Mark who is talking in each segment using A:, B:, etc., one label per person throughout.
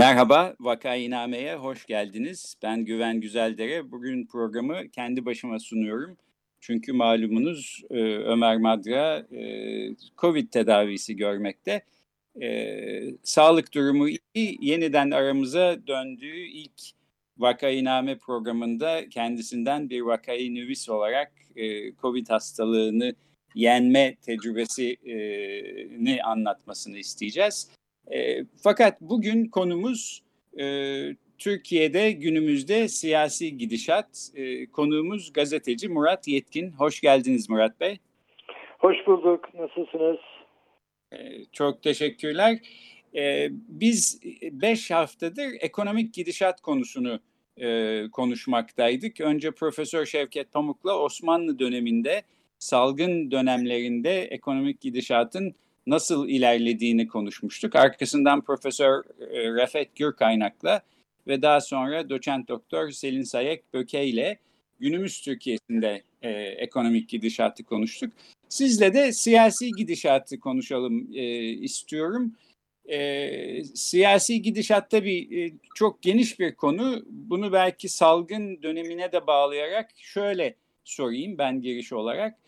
A: Merhaba, Vakainame'ye hoş geldiniz. Ben Güven Güzeldere. Bugün programı kendi başıma sunuyorum. Çünkü malumunuz e, Ömer Madra e, Covid tedavisi görmekte. E, sağlık durumu iyi, yeniden aramıza döndüğü ilk Vakainame programında kendisinden bir vakayı nüvis olarak Covid hastalığını yenme tecrübesini anlatmasını isteyeceğiz. E, fakat bugün konumuz e, Türkiye'de günümüzde siyasi gidişat. E, konuğumuz gazeteci Murat Yetkin. Hoş geldiniz Murat Bey.
B: Hoş bulduk. Nasılsınız?
A: E, çok teşekkürler. E, biz beş haftadır ekonomik gidişat konusunu e, konuşmaktaydık. Önce Profesör Şevket Pamuk'la Osmanlı döneminde salgın dönemlerinde ekonomik gidişatın nasıl ilerlediğini konuşmuştuk. Arkasından Profesör e, Refet Gürkaynak'la ve daha sonra doçent doktor Selin Sayek Böke ile günümüz Türkiye'sinde e, ekonomik gidişatı konuştuk. Sizle de siyasi gidişatı konuşalım e, istiyorum. E, siyasi gidişat tabii e, çok geniş bir konu. Bunu belki salgın dönemine de bağlayarak şöyle sorayım ben giriş olarak.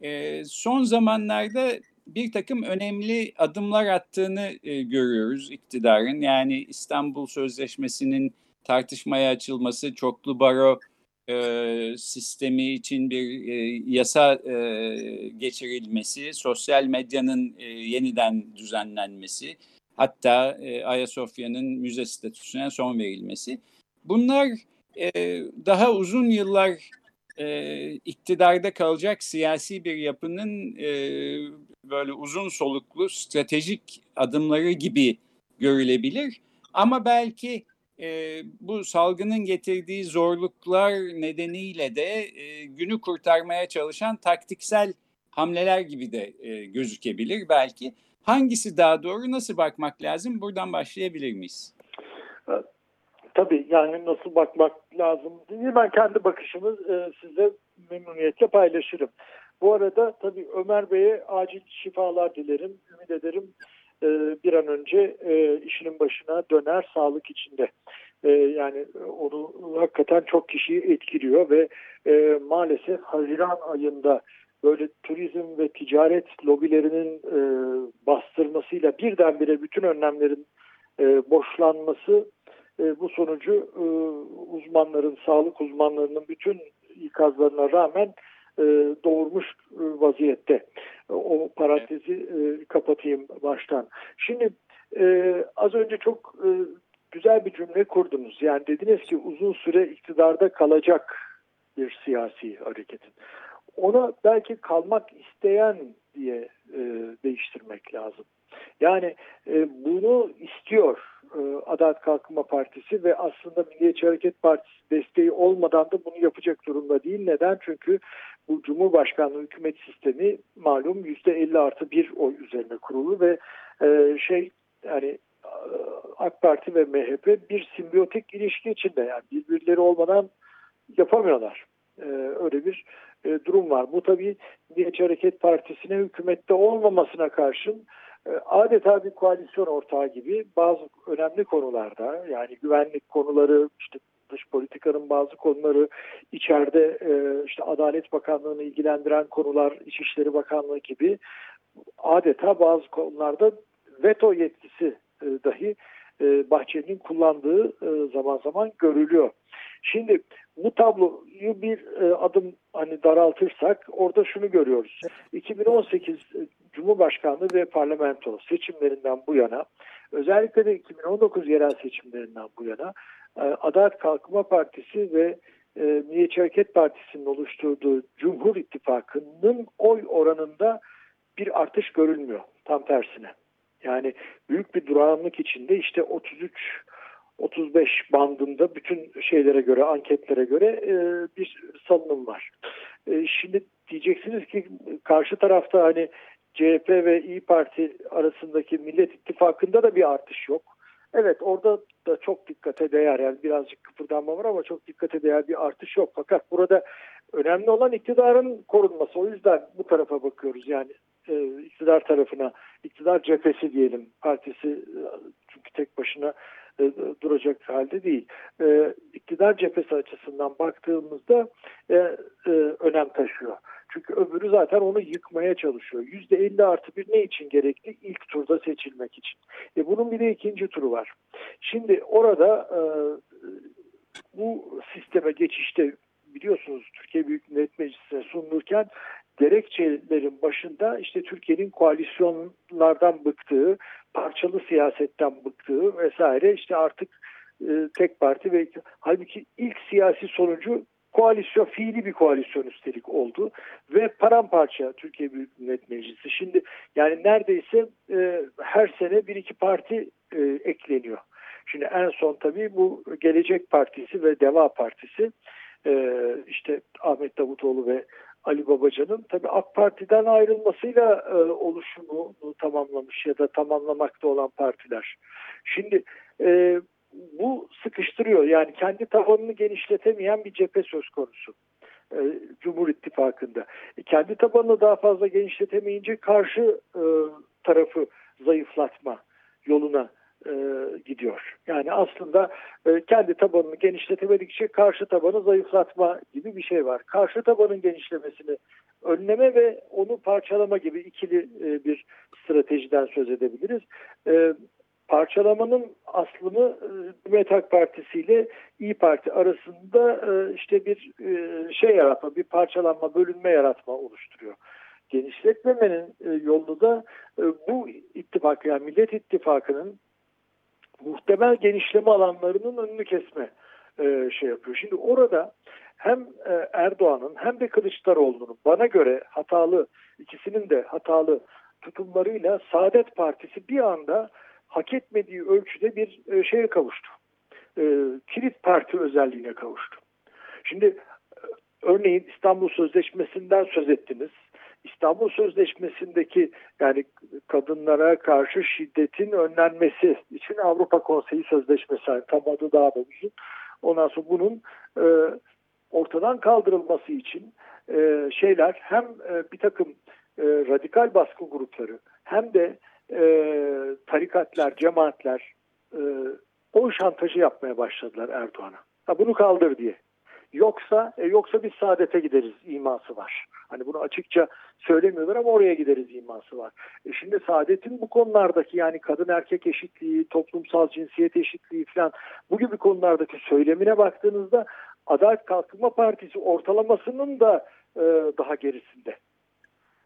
A: E, son zamanlarda bir takım önemli adımlar attığını e, görüyoruz iktidarın. Yani İstanbul Sözleşmesi'nin tartışmaya açılması, çoklu baro e, sistemi için bir e, yasa e, geçirilmesi, sosyal medyanın e, yeniden düzenlenmesi, hatta e, Ayasofya'nın müze statüsüne son verilmesi. Bunlar e, daha uzun yıllar e, iktidarda kalacak siyasi bir yapının e, böyle uzun soluklu stratejik adımları gibi görülebilir. Ama belki e, bu salgının getirdiği zorluklar nedeniyle de e, günü kurtarmaya çalışan taktiksel hamleler gibi de e, gözükebilir belki. Hangisi daha doğru, nasıl bakmak lazım? Buradan başlayabilir miyiz?
B: Tabii yani nasıl bakmak lazım diye ben kendi bakışımı e, size memnuniyetle paylaşırım. Bu arada tabii Ömer Bey'e acil şifalar dilerim. Ümit ederim e, bir an önce e, işinin başına döner sağlık içinde. E, yani onu hakikaten çok kişiyi etkiliyor ve e, maalesef Haziran ayında böyle turizm ve ticaret lobilerinin e, bastırmasıyla birdenbire bütün önlemlerin e, boşlanması e, bu sonucu e, uzmanların, sağlık uzmanlarının bütün ikazlarına rağmen e, doğurmuş vaziyette. O parantezi kapatayım baştan. Şimdi az önce çok güzel bir cümle kurdunuz. Yani dediniz ki uzun süre iktidarda kalacak bir siyasi hareketin. Ona belki kalmak isteyen diye değiştirmek lazım. Yani e, bunu istiyor e, Adalet Kalkınma Partisi ve aslında Milliyetçi Hareket Partisi desteği olmadan da bunu yapacak durumda değil. Neden? Çünkü bu Cumhurbaşkanlığı hükümet sistemi malum %50 artı bir oy üzerine kurulu ve e, şey yani e, AK Parti ve MHP bir simbiyotik ilişki içinde yani birbirleri olmadan yapamıyorlar. Ee, öyle bir e, durum var. Bu tabii Milliyetçi Hareket Partisi'ne hükümette olmamasına karşın adeta bir koalisyon ortağı gibi bazı önemli konularda yani güvenlik konuları işte dış politikanın bazı konuları içeride e, işte Adalet Bakanlığı'nı ilgilendiren konular İçişleri Bakanlığı gibi adeta bazı konularda veto yetkisi e, dahi e, Bahçeli'nin kullandığı e, zaman zaman görülüyor. Şimdi bu tabloyu bir e, adım hani daraltırsak orada şunu görüyoruz. 2018 e, Cumhurbaşkanlığı ve parlamento seçimlerinden bu yana özellikle de 2019 yerel seçimlerinden bu yana e, Adalet Kalkınma Partisi ve e, Milliyetçi Hareket Partisi'nin oluşturduğu Cumhur İttifakı'nın oy oranında bir artış görülmüyor. Tam tersine. Yani büyük bir durağanlık içinde işte 33 35 bandında bütün şeylere göre, anketlere göre e, bir salınım var. Şimdi diyeceksiniz ki karşı tarafta hani CHP ve İyi Parti arasındaki Millet İttifakı'nda da bir artış yok. Evet orada da çok dikkate değer yani birazcık kıpırdanma var ama çok dikkate değer bir artış yok. Fakat burada önemli olan iktidarın korunması. O yüzden bu tarafa bakıyoruz yani e, iktidar tarafına, iktidar cephesi diyelim partisi çünkü tek başına e, duracak halde değil. E, iktidar cephesi açısından baktığımızda e, e, önem taşıyor. Çünkü öbürü zaten onu yıkmaya çalışıyor. Yüzde 50 artı bir ne için gerekli? İlk turda seçilmek için. E bunun bir de ikinci turu var. Şimdi orada e, bu sisteme geçişte biliyorsunuz Türkiye Büyük Millet Meclisi'ne sunulurken gerekçelerin başında işte Türkiye'nin koalisyonlardan bıktığı, parçalı siyasetten bıktığı vesaire işte artık e, tek parti ve halbuki ilk siyasi sonucu koalisyon fiili bir koalisyon üstelik oldu ve paramparça Türkiye Büyük Millet Meclisi. Şimdi yani neredeyse e, her sene bir iki parti e, ekleniyor. Şimdi en son tabii bu Gelecek Partisi ve Deva Partisi e, işte Ahmet Davutoğlu ve Ali Babacan'ın tabii AK Parti'den ayrılmasıyla e, oluşumunu tamamlamış ya da tamamlamakta olan partiler. Şimdi e, bu sıkıştırıyor. Yani kendi tabanını genişletemeyen bir cephe söz konusu. E, Cumhur İttifakı'nda. E, kendi tabanını daha fazla genişletemeyince karşı e, tarafı zayıflatma yoluna e, gidiyor. Yani aslında kendi tabanını genişletemedikçe karşı tabanı zayıflatma gibi bir şey var. Karşı tabanın genişlemesini önleme ve onu parçalama gibi ikili bir stratejiden söz edebiliriz. E, parçalamanın aslını Cumhuriyet Halk Partisi ile İyi Parti arasında e, işte bir e, şey yaratma, bir parçalanma, bölünme yaratma oluşturuyor. Genişletmemenin e, yolu da bu ittifak yani Millet İttifakı'nın muhtemel genişleme alanlarının önünü kesme şey yapıyor. Şimdi orada hem Erdoğan'ın hem de Kılıçdaroğlu'nun bana göre hatalı, ikisinin de hatalı tutumlarıyla Saadet Partisi bir anda hak etmediği ölçüde bir e, şeye kavuştu. E, kilit parti özelliğine kavuştu. Şimdi e, örneğin İstanbul Sözleşmesi'nden söz ettiniz. İstanbul Sözleşmesi'ndeki yani kadınlara karşı şiddetin önlenmesi için Avrupa Konseyi Sözleşmesi yani tam adı daha da uzun. Ondan sonra bunun e, ortadan kaldırılması için e, şeyler hem e, bir takım e, radikal baskı grupları hem de e, tarikatlar, cemaatler e, o şantajı yapmaya başladılar Erdoğan'a. bunu kaldır diye. Yoksa e, yoksa biz saadete gideriz iması var. Hani bunu açıkça söylemiyorlar ama oraya gideriz iması var. E şimdi saadetin bu konulardaki yani kadın erkek eşitliği, toplumsal cinsiyet eşitliği falan bu gibi konulardaki söylemine baktığınızda Adalet Kalkınma Partisi ortalamasının da e, daha gerisinde.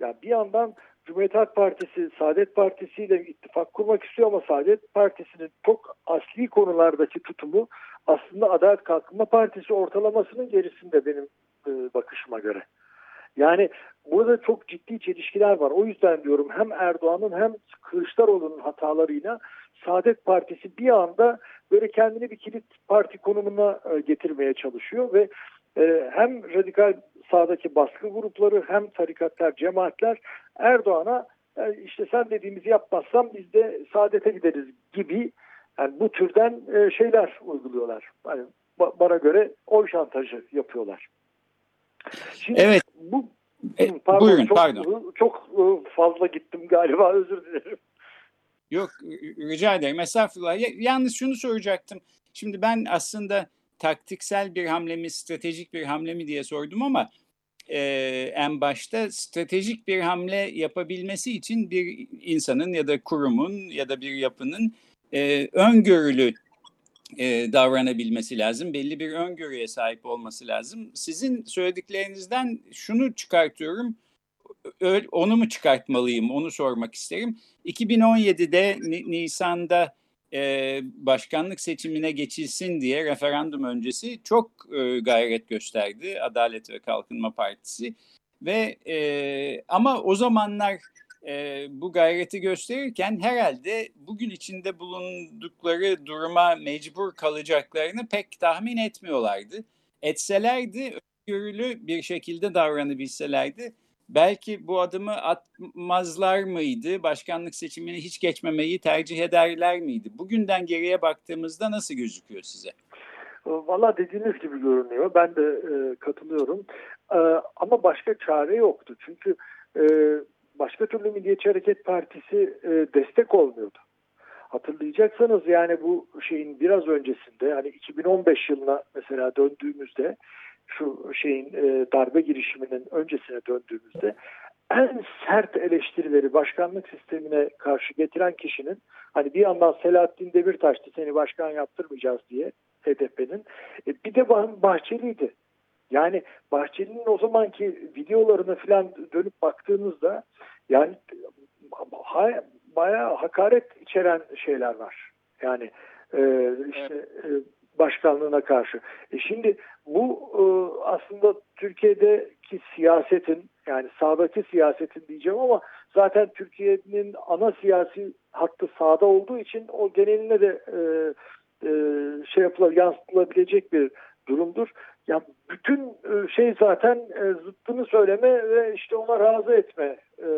B: Yani bir yandan Cumhuriyet Halk Partisi, Saadet Partisi ile ittifak kurmak istiyor ama Saadet Partisi'nin çok asli konulardaki tutumu aslında Adalet Kalkınma Partisi ortalamasının gerisinde benim e, bakışıma göre. Yani burada çok ciddi çelişkiler var. O yüzden diyorum hem Erdoğan'ın hem Kılıçdaroğlu'nun hatalarıyla Saadet Partisi bir anda böyle kendini bir kilit parti konumuna e, getirmeye çalışıyor ve e, hem radikal sağdaki baskı grupları hem tarikatlar, cemaatler Erdoğan'a e, işte sen dediğimizi yapmazsam biz de saadete gideriz gibi yani bu türden e, şeyler uyguluyorlar. Yani bana göre oy şantajı yapıyorlar.
A: Şimdi evet. Bu e, pardon, buyurun,
B: çok,
A: pardon.
B: Çok fazla gittim galiba özür dilerim.
A: Yok rica ederim estağfurullah. Yalnız şunu soracaktım. Şimdi ben aslında taktiksel bir hamle mi, stratejik bir hamle mi diye sordum ama e, en başta stratejik bir hamle yapabilmesi için bir insanın ya da kurumun ya da bir yapının e, öngörülü e, davranabilmesi lazım. Belli bir öngörüye sahip olması lazım. Sizin söylediklerinizden şunu çıkartıyorum. Onu mu çıkartmalıyım? Onu sormak isterim. 2017'de Nisan'da e, başkanlık seçimine geçilsin diye referandum öncesi çok e, gayret gösterdi Adalet ve Kalkınma Partisi ve e, ama o zamanlar e, bu gayreti gösterirken herhalde bugün içinde bulundukları duruma mecbur kalacaklarını pek tahmin etmiyorlardı. Etselerdi, görülü bir şekilde davranabilselerdi belki bu adımı atmazlar mıydı? Başkanlık seçimini hiç geçmemeyi tercih ederler miydi? Bugünden geriye baktığımızda nasıl gözüküyor size?
B: Valla dediğiniz gibi görünüyor. Ben de e, katılıyorum. E, ama başka çare yoktu. Çünkü e, başka türlü Milliyetçi Hareket Partisi e, destek olmuyordu. Hatırlayacaksanız yani bu şeyin biraz öncesinde hani 2015 yılına mesela döndüğümüzde şu şeyin e, darbe girişiminin öncesine döndüğümüzde en sert eleştirileri başkanlık sistemine karşı getiren kişinin hani bir yandan Selahattin Demirtaş'tı seni başkan yaptırmayacağız diye HDP'nin e, bir de Bahçeli'ydi. Yani Bahçeli'nin o zamanki videolarına falan dönüp baktığınızda yani ha, bayağı hakaret içeren şeyler var. Yani e, işte e, başkanlığına karşı. E şimdi bu e, aslında Türkiye'deki siyasetin yani sağdaki siyasetin diyeceğim ama zaten Türkiye'nin ana siyasi hattı sağda olduğu için o geneline de e, e, şey yapılır, yansıtılabilecek bir durumdur. Ya bütün e, şey zaten e, zıttını söyleme ve işte ona razı etme e,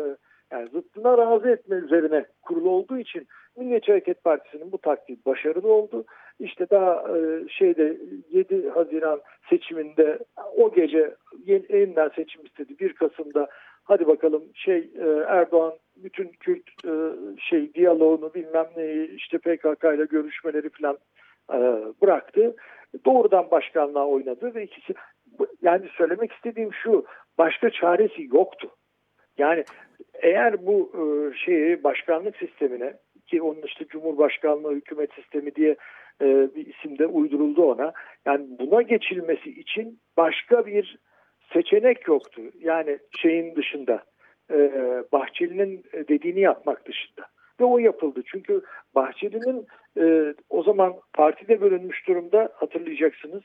B: yani zıttına razı etme üzerine kurulu olduğu için Milliyetçi Hareket Partisi'nin bu taktiği başarılı oldu. İşte daha e, şeyde 7 Haziran seçiminde o gece yeniden seçim istedi. 1 Kasım'da hadi bakalım şey e, Erdoğan bütün Kürt e, şey diyaloğunu bilmem neyi işte PKK ile görüşmeleri falan bıraktı. Doğrudan başkanlığa oynadı ve ikisi yani söylemek istediğim şu başka çaresi yoktu. Yani eğer bu şeyi başkanlık sistemine ki onun işte Cumhurbaşkanlığı hükümet sistemi diye e, bir isim de uyduruldu ona. Yani buna geçilmesi için başka bir seçenek yoktu. Yani şeyin dışında e, Bahçeli'nin dediğini yapmak dışında. Ve o yapıldı. Çünkü Bahçeli'nin e, o zaman partide bölünmüş durumda hatırlayacaksınız.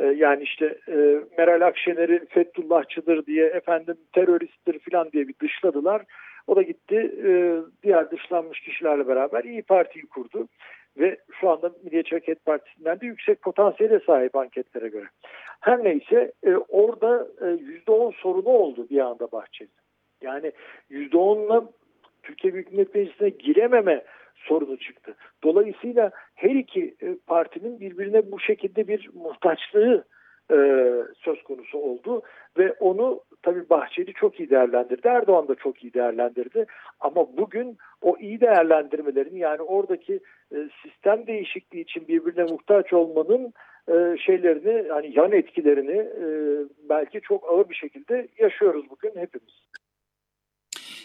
B: E, yani işte e, Meral Akşener'i Fethullahçıdır diye efendim teröristtir falan diye bir dışladılar. O da gitti e, diğer dışlanmış kişilerle beraber İyi Parti'yi kurdu ve şu anda Milliyetçi Hareket Partisi'nden de yüksek potansiyele sahip anketlere göre. Her neyse orada e, %10 sorunu oldu bir anda Bahçeli. Yani %10'la Türkiye Büyük Millet Meclisi'ne girememe sorunu çıktı. Dolayısıyla her iki e, partinin birbirine bu şekilde bir muhtaçlığı e, söz konusu oldu ve onu tabii Bahçeli çok iyi değerlendirdi. Erdoğan da çok iyi değerlendirdi. Ama bugün o iyi değerlendirmelerin yani oradaki e, sistem değişikliği için birbirine muhtaç olmanın şeylerini hani yan etkilerini belki çok ağır bir şekilde yaşıyoruz bugün hepimiz.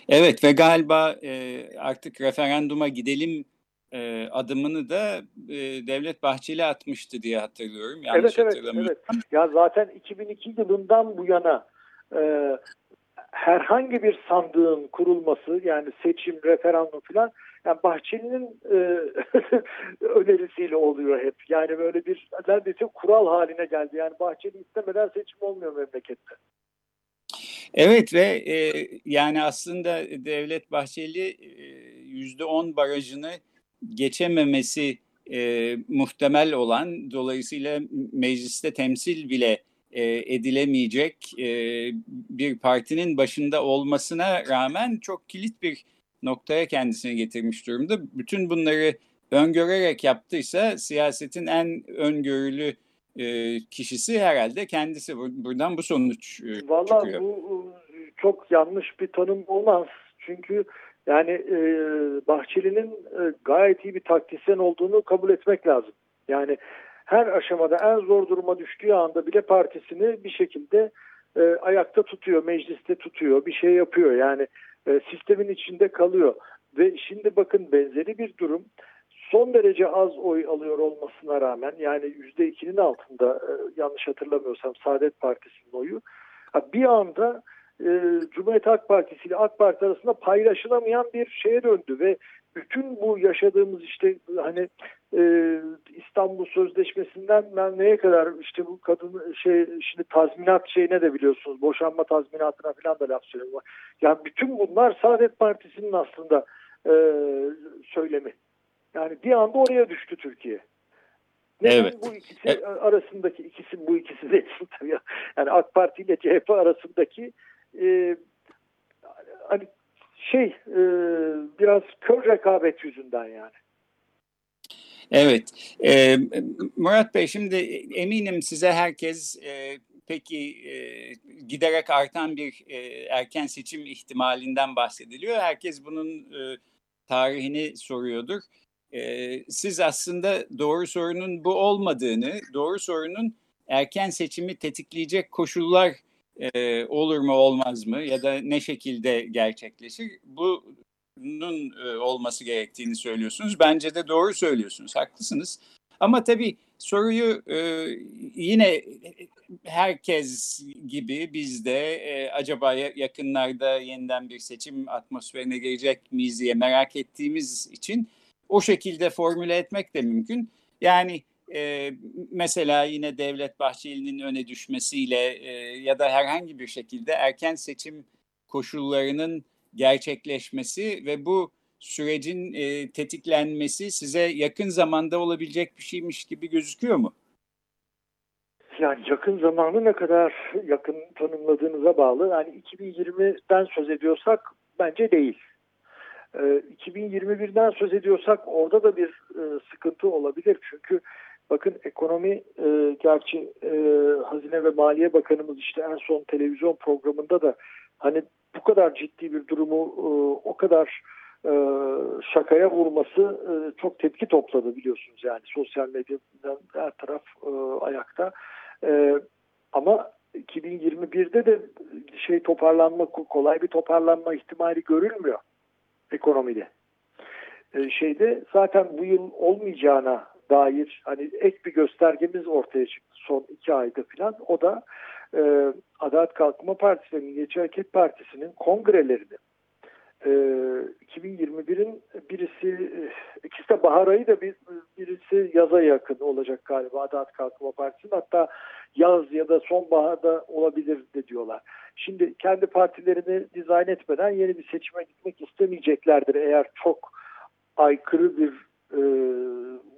A: Evet ve galiba e, artık referanduma gidelim e, adımını da e, Devlet Bahçeli atmıştı diye hatırlıyorum.
B: Yanlış evet, evet, evet. Ya zaten 2002 yılından bu yana e, herhangi bir sandığın kurulması yani seçim, referandum falan yani Bahçeli'nin e, önerisiyle oluyor hep. Yani böyle bir neredeyse kural haline geldi. Yani Bahçeli istemeden seçim olmuyor memlekette.
A: Evet ve e, yani aslında Devlet Bahçeli yüzde on barajını geçememesi e, muhtemel olan dolayısıyla mecliste temsil bile e, edilemeyecek e, bir partinin başında olmasına rağmen çok kilit bir noktaya kendisini getirmiş durumda. Bütün bunları öngörerek yaptıysa siyasetin en öngörülü e, kişisi herhalde kendisi. Buradan bu sonuç e,
B: Vallahi çıkıyor. bu çok yanlış bir tanım olmaz. Çünkü yani e, Bahçeli'nin e, gayet iyi bir taktisyen olduğunu kabul etmek lazım. Yani her aşamada en zor duruma düştüğü anda bile partisini bir şekilde e, ayakta tutuyor, mecliste tutuyor, bir şey yapıyor. Yani e, sistemin içinde kalıyor. Ve şimdi bakın benzeri bir durum son derece az oy alıyor olmasına rağmen yani yüzde ikinin altında e, yanlış hatırlamıyorsam Saadet Partisi'nin oyu bir anda e, Cumhuriyet Halk Partisi ile AK Parti arasında paylaşılamayan bir şeye döndü ve bütün bu yaşadığımız işte hani e, İstanbul Sözleşmesi'nden ben neye kadar işte bu kadın şey şimdi tazminat şeyine de biliyorsunuz boşanma tazminatına falan da laf söylüyor. Yani bütün bunlar Saadet Partisi'nin aslında e, söylemi. Yani bir anda oraya düştü Türkiye. Neden evet. bu ikisi evet. arasındaki ikisi bu ikisi de. Yani AK Parti ile CHP arasındaki e, hani şey e, biraz kör rekabet yüzünden yani.
A: Evet. E, Murat Bey şimdi eminim size herkes e, peki e, giderek artan bir e, erken seçim ihtimalinden bahsediliyor. Herkes bunun e, tarihini soruyordur. Siz aslında doğru sorunun bu olmadığını, doğru sorunun erken seçimi tetikleyecek koşullar e, olur mu olmaz mı ya da ne şekilde gerçekleşir? Bunun e, olması gerektiğini söylüyorsunuz. Bence de doğru söylüyorsunuz, haklısınız. Ama tabii soruyu e, yine herkes gibi biz de e, acaba yakınlarda yeniden bir seçim atmosferine girecek miyiz diye merak ettiğimiz için o şekilde formüle etmek de mümkün. Yani e, mesela yine Devlet Bahçeli'nin öne düşmesiyle e, ya da herhangi bir şekilde erken seçim koşullarının gerçekleşmesi ve bu sürecin e, tetiklenmesi size yakın zamanda olabilecek bir şeymiş gibi gözüküyor mu?
B: Yani yakın zamanı ne kadar yakın tanımladığınıza bağlı. Yani 2020'den söz ediyorsak bence değil. 2021'den söz ediyorsak orada da bir sıkıntı olabilir. Çünkü Bakın ekonomi e, gerçi e, Hazine ve Maliye Bakanımız işte en son televizyon programında da hani bu kadar ciddi bir durumu e, o kadar e, şakaya vurması e, çok tepki topladı biliyorsunuz yani sosyal medyadan her taraf e, ayakta. E, ama 2021'de de şey toparlanma kolay bir toparlanma ihtimali görülmüyor ekonomide. E, şeyde zaten bu yıl olmayacağına dair hani ek bir göstergemiz ortaya çıktı son iki ayda falan. O da e, Adalet Kalkınma Partisi ve Milliyetçi Partisi'nin kongrelerinin e, 2021'in birisi ikisi de bahar ayı da bir, birisi yaza yakın olacak galiba Adalet Kalkınma Partisi'nin hatta yaz ya da sonbaharda olabilir de diyorlar. Şimdi kendi partilerini dizayn etmeden yeni bir seçime gitmek istemeyeceklerdir eğer çok aykırı bir e,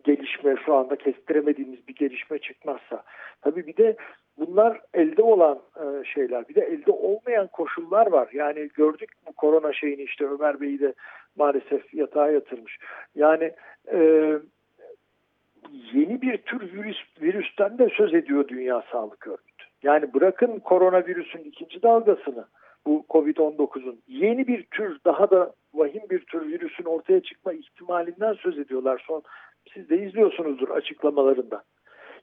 B: gelişme şu anda kestiremediğimiz bir gelişme çıkmazsa. Tabii bir de bunlar elde olan e, şeyler. Bir de elde olmayan koşullar var. Yani gördük bu korona şeyini işte Ömer Bey'i de maalesef yatağa yatırmış. Yani e, yeni bir tür virüs, virüsten de söz ediyor Dünya Sağlık Örgütü. Yani bırakın koronavirüsün ikinci dalgasını bu Covid-19'un yeni bir tür daha da vahim bir tür virüsün ortaya çıkma ihtimalinden söz ediyorlar. Son siz de izliyorsunuzdur açıklamalarında.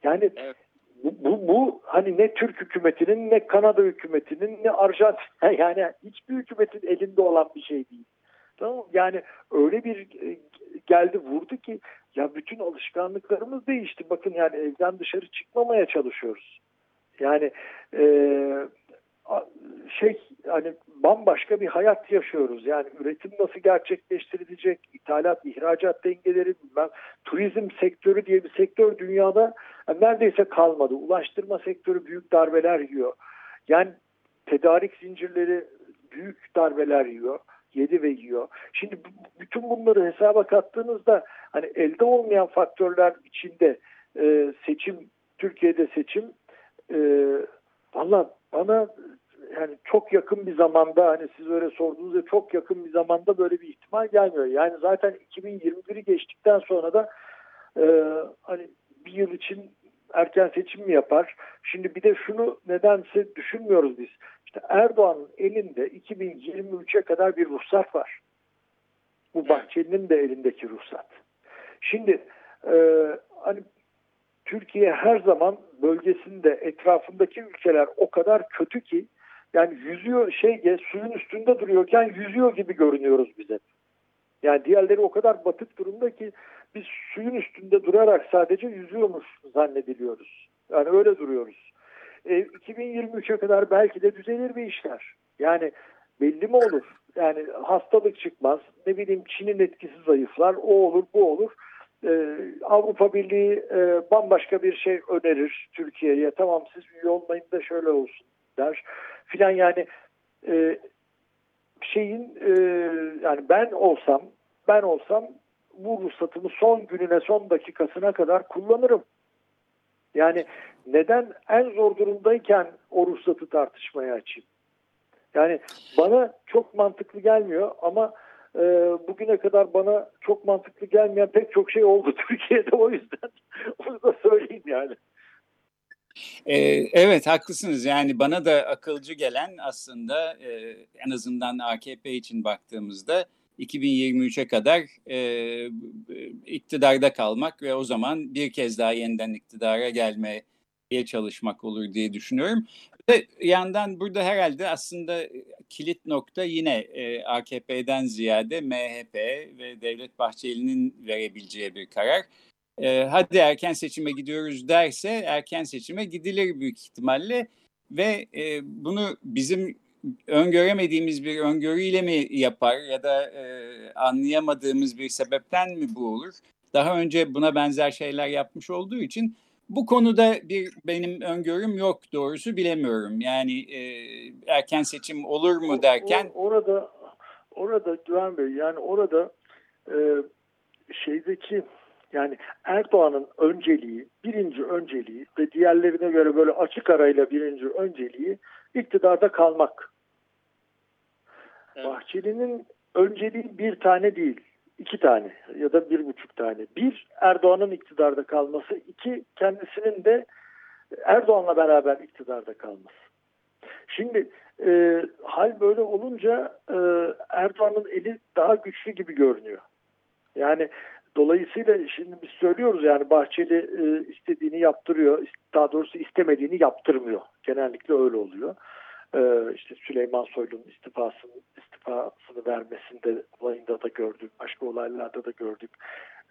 B: Yani evet. bu, bu, bu hani ne Türk hükümetinin ne Kanada hükümetinin ne Arjantin yani hiçbir hükümetin elinde olan bir şey değil. Tamam Yani öyle bir e, geldi vurdu ki ya bütün alışkanlıklarımız değişti. Bakın yani evden dışarı çıkmamaya çalışıyoruz. Yani e, şey hani bambaşka bir hayat yaşıyoruz. Yani üretim nasıl gerçekleştirilecek, ithalat, ihracat dengeleri, bilmem, turizm sektörü diye bir sektör dünyada yani neredeyse kalmadı. Ulaştırma sektörü büyük darbeler yiyor. Yani tedarik zincirleri büyük darbeler yiyor. Yedi ve yiyor. Şimdi bütün bunları hesaba kattığınızda hani elde olmayan faktörler içinde e, seçim, Türkiye'de seçim e, valla bana yani çok yakın bir zamanda hani siz öyle sorduğunuzda çok yakın bir zamanda böyle bir ihtimal gelmiyor. Yani zaten 2021'i geçtikten sonra da e, hani bir yıl için erken seçim mi yapar? Şimdi bir de şunu nedense düşünmüyoruz biz. İşte Erdoğan'ın elinde 2023'e kadar bir ruhsat var. Bu Bahçeli'nin de elindeki ruhsat. Şimdi e, hani Türkiye her zaman bölgesinde etrafındaki ülkeler o kadar kötü ki yani yüzüyor şey suyun üstünde duruyorken yüzüyor gibi görünüyoruz bize. Yani diğerleri o kadar batık durumda ki biz suyun üstünde durarak sadece yüzüyormuş zannediliyoruz. Yani öyle duruyoruz. E, 2023'e kadar belki de düzelir bir işler. Yani belli mi olur? Yani hastalık çıkmaz. Ne bileyim Çin'in etkisi zayıflar. O olur, bu olur. Ee, Avrupa Birliği e, bambaşka bir şey önerir Türkiye'ye. Tamam siz üye olmayın da şöyle olsun der. Filan yani e, şeyin e, yani ben olsam ben olsam bu ruhsatımı son gününe son dakikasına kadar kullanırım. Yani neden en zor durumdayken o ruhsatı tartışmaya açayım? Yani bana çok mantıklı gelmiyor ama e, bugüne kadar bana çok mantıklı gelmeyen pek çok şey oldu Türkiye'de o yüzden onu da söyleyeyim yani.
A: Ee, evet haklısınız yani bana da akılcı gelen aslında e, en azından AKP için baktığımızda 2023'e kadar e, iktidarda kalmak ve o zaman bir kez daha yeniden iktidara gelmeye çalışmak olur diye düşünüyorum. Ve yandan burada herhalde aslında kilit nokta yine e, AKP'den ziyade MHP ve Devlet Bahçeli'nin verebileceği bir karar. E, hadi erken seçime gidiyoruz derse erken seçime gidilir büyük ihtimalle ve e, bunu bizim öngöremediğimiz bir öngörüyle mi yapar ya da e, anlayamadığımız bir sebepten mi bu olur? Daha önce buna benzer şeyler yapmış olduğu için bu konuda bir benim öngörüm yok doğrusu bilemiyorum. Yani e, erken seçim olur mu derken.
B: O, orada orada Güven Bey yani orada e, şeydeki yani Erdoğan'ın önceliği, birinci önceliği ve diğerlerine göre böyle açık arayla birinci önceliği iktidarda kalmak. Evet. Bahçeli'nin önceliği bir tane değil, iki tane ya da bir buçuk tane. Bir, Erdoğan'ın iktidarda kalması. iki kendisinin de Erdoğan'la beraber iktidarda kalması. Şimdi e, hal böyle olunca e, Erdoğan'ın eli daha güçlü gibi görünüyor. Yani dolayısıyla şimdi biz söylüyoruz yani Bahçeli e, istediğini yaptırıyor. Daha doğrusu istemediğini yaptırmıyor. Genellikle öyle oluyor e, işte Süleyman Soylu'nun istifasını, istifasını vermesinde olayında da gördük. Başka olaylarda da gördük.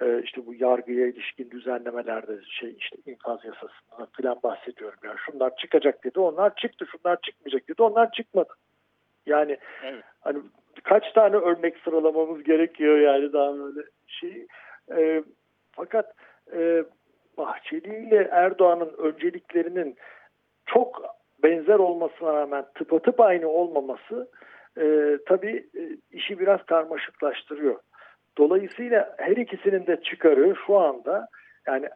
B: E, işte bu yargıya ilişkin düzenlemelerde şey işte infaz yasasından falan bahsediyorum. Yani şunlar çıkacak dedi. Onlar çıktı. Şunlar çıkmayacak dedi. Onlar çıkmadı. Yani evet. hani kaç tane örnek sıralamamız gerekiyor yani daha böyle şey. E, fakat e, Bahçeli ile Erdoğan'ın önceliklerinin çok benzer olmasına rağmen tıpatıp aynı olmaması e, tabii e, işi biraz karmaşıklaştırıyor. Dolayısıyla her ikisinin de çıkarı şu anda yani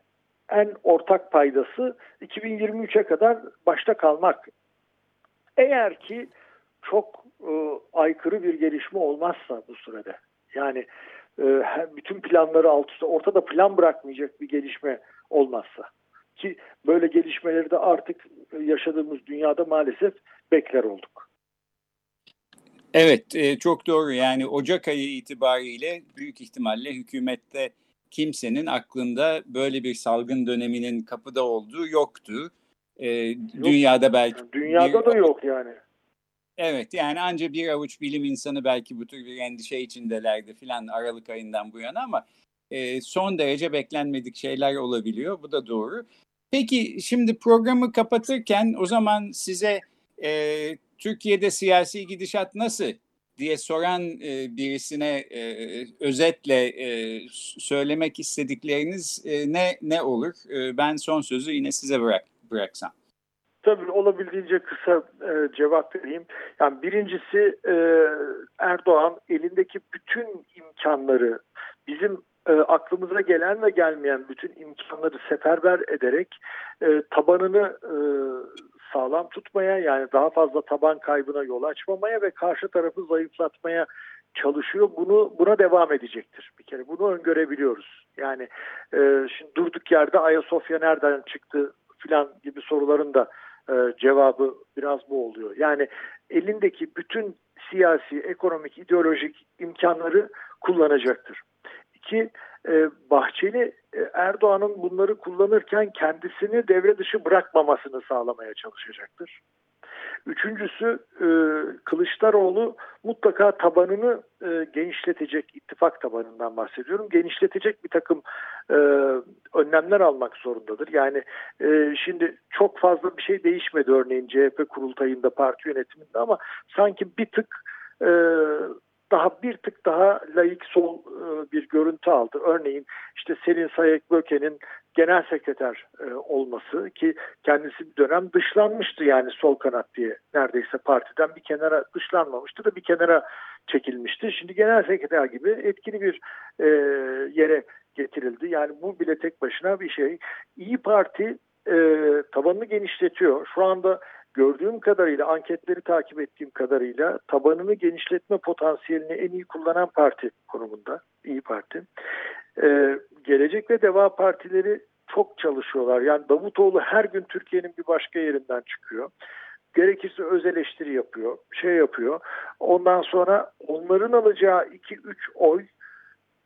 B: en ortak paydası 2023'e kadar başta kalmak. Eğer ki çok e, aykırı bir gelişme olmazsa bu sürede yani e, bütün planları alt üstte ortada plan bırakmayacak bir gelişme olmazsa ki böyle gelişmeleri de artık yaşadığımız dünyada maalesef bekler olduk.
A: Evet e, çok doğru yani Ocak ayı itibariyle büyük ihtimalle hükümette kimsenin aklında böyle bir salgın döneminin kapıda olduğu yoktu. Ee, yok. Dünyada belki...
B: Dünyada bir, da yok yani.
A: Evet yani ancak bir avuç bilim insanı belki bu tür bir endişe içindelerdi filan Aralık ayından bu yana ama e, son derece beklenmedik şeyler olabiliyor. Bu da doğru. Peki şimdi programı kapatırken o zaman size e, Türkiye'de siyasi gidişat nasıl diye soran e, birisine e, özetle e, söylemek istedikleriniz e, ne ne olur? E, ben son sözü yine size bırak bıraksam.
B: Tabii olabildiğince kısa e, cevap vereyim. Yani birincisi e, Erdoğan elindeki bütün imkanları bizim e, aklımıza gelen ve gelmeyen bütün imkanları seferber ederek e, tabanını e, sağlam tutmaya yani daha fazla taban kaybına yol açmamaya ve karşı tarafı zayıflatmaya çalışıyor. Bunu buna devam edecektir. Bir kere bunu öngörebiliyoruz. Yani e, şimdi durduk yerde Ayasofya nereden çıktı filan gibi soruların da e, cevabı biraz bu oluyor. Yani elindeki bütün siyasi, ekonomik, ideolojik imkanları kullanacaktır ki e, Bahçeli e, Erdoğan'ın bunları kullanırken kendisini devre dışı bırakmamasını sağlamaya çalışacaktır. Üçüncüsü e, Kılıçdaroğlu mutlaka tabanını e, genişletecek, ittifak tabanından bahsediyorum, genişletecek bir takım e, önlemler almak zorundadır. Yani e, şimdi çok fazla bir şey değişmedi örneğin CHP kurultayında, parti yönetiminde ama sanki bir tık e, daha bir tık daha layık sol e, bir görüntü aldı. Örneğin işte Selin Sayek Böke'nin genel sekreter e, olması ki kendisi bir dönem dışlanmıştı yani sol kanat diye neredeyse partiden bir kenara dışlanmamıştı da bir kenara çekilmişti. Şimdi genel sekreter gibi etkili bir e, yere getirildi. Yani bu bile tek başına bir şey. İyi Parti tabanını genişletiyor. Şu anda gördüğüm kadarıyla, anketleri takip ettiğim kadarıyla tabanını genişletme potansiyelini en iyi kullanan parti konumunda. İyi Parti. Ee, Gelecek ve Deva Partileri çok çalışıyorlar. Yani Davutoğlu her gün Türkiye'nin bir başka yerinden çıkıyor. Gerekirse öz eleştiri yapıyor, şey yapıyor. Ondan sonra onların alacağı 2-3 oy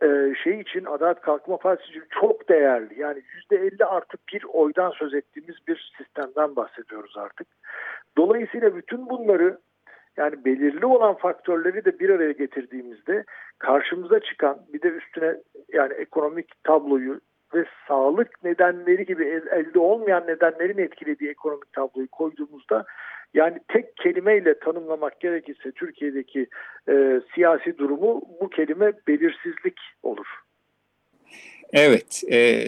B: e, şey için Adalet Kalkınma Partisi için çok değerli. Yani %50 artı bir oydan söz ettiğimiz bir sistemden bahsediyoruz artık. Dolayısıyla bütün bunları yani belirli olan faktörleri de bir araya getirdiğimizde karşımıza çıkan bir de üstüne yani ekonomik tabloyu ve sağlık nedenleri gibi elde olmayan nedenlerin etkilediği ekonomik tabloyu koyduğumuzda yani tek kelimeyle tanımlamak gerekirse Türkiye'deki e, siyasi durumu bu kelime belirsizlik olur.
A: Evet. E,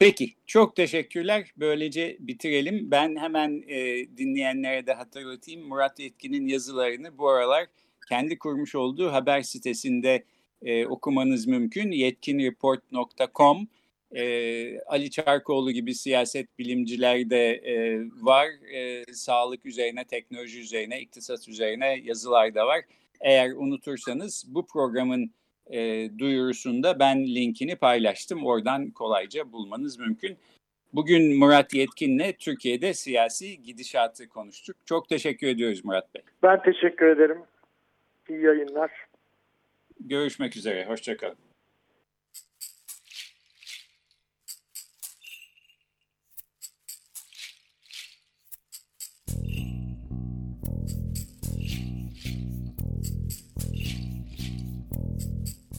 A: peki çok teşekkürler. Böylece bitirelim. Ben hemen e, dinleyenlere de hatırlatayım. Murat Yetkin'in yazılarını bu aralar kendi kurmuş olduğu haber sitesinde e, okumanız mümkün. yetkinreport.com e, Ali Çarkoğlu gibi siyaset bilimciler de e, var. E, sağlık üzerine, teknoloji üzerine, iktisat üzerine yazılar da var. Eğer unutursanız bu programın e, duyurusunda ben linkini paylaştım. Oradan kolayca bulmanız mümkün. Bugün Murat Yetkin'le Türkiye'de siyasi gidişatı konuştuk. Çok teşekkür ediyoruz Murat Bey.
B: Ben teşekkür ederim. İyi yayınlar.
A: Görüşmek üzere. Hoşçakalın.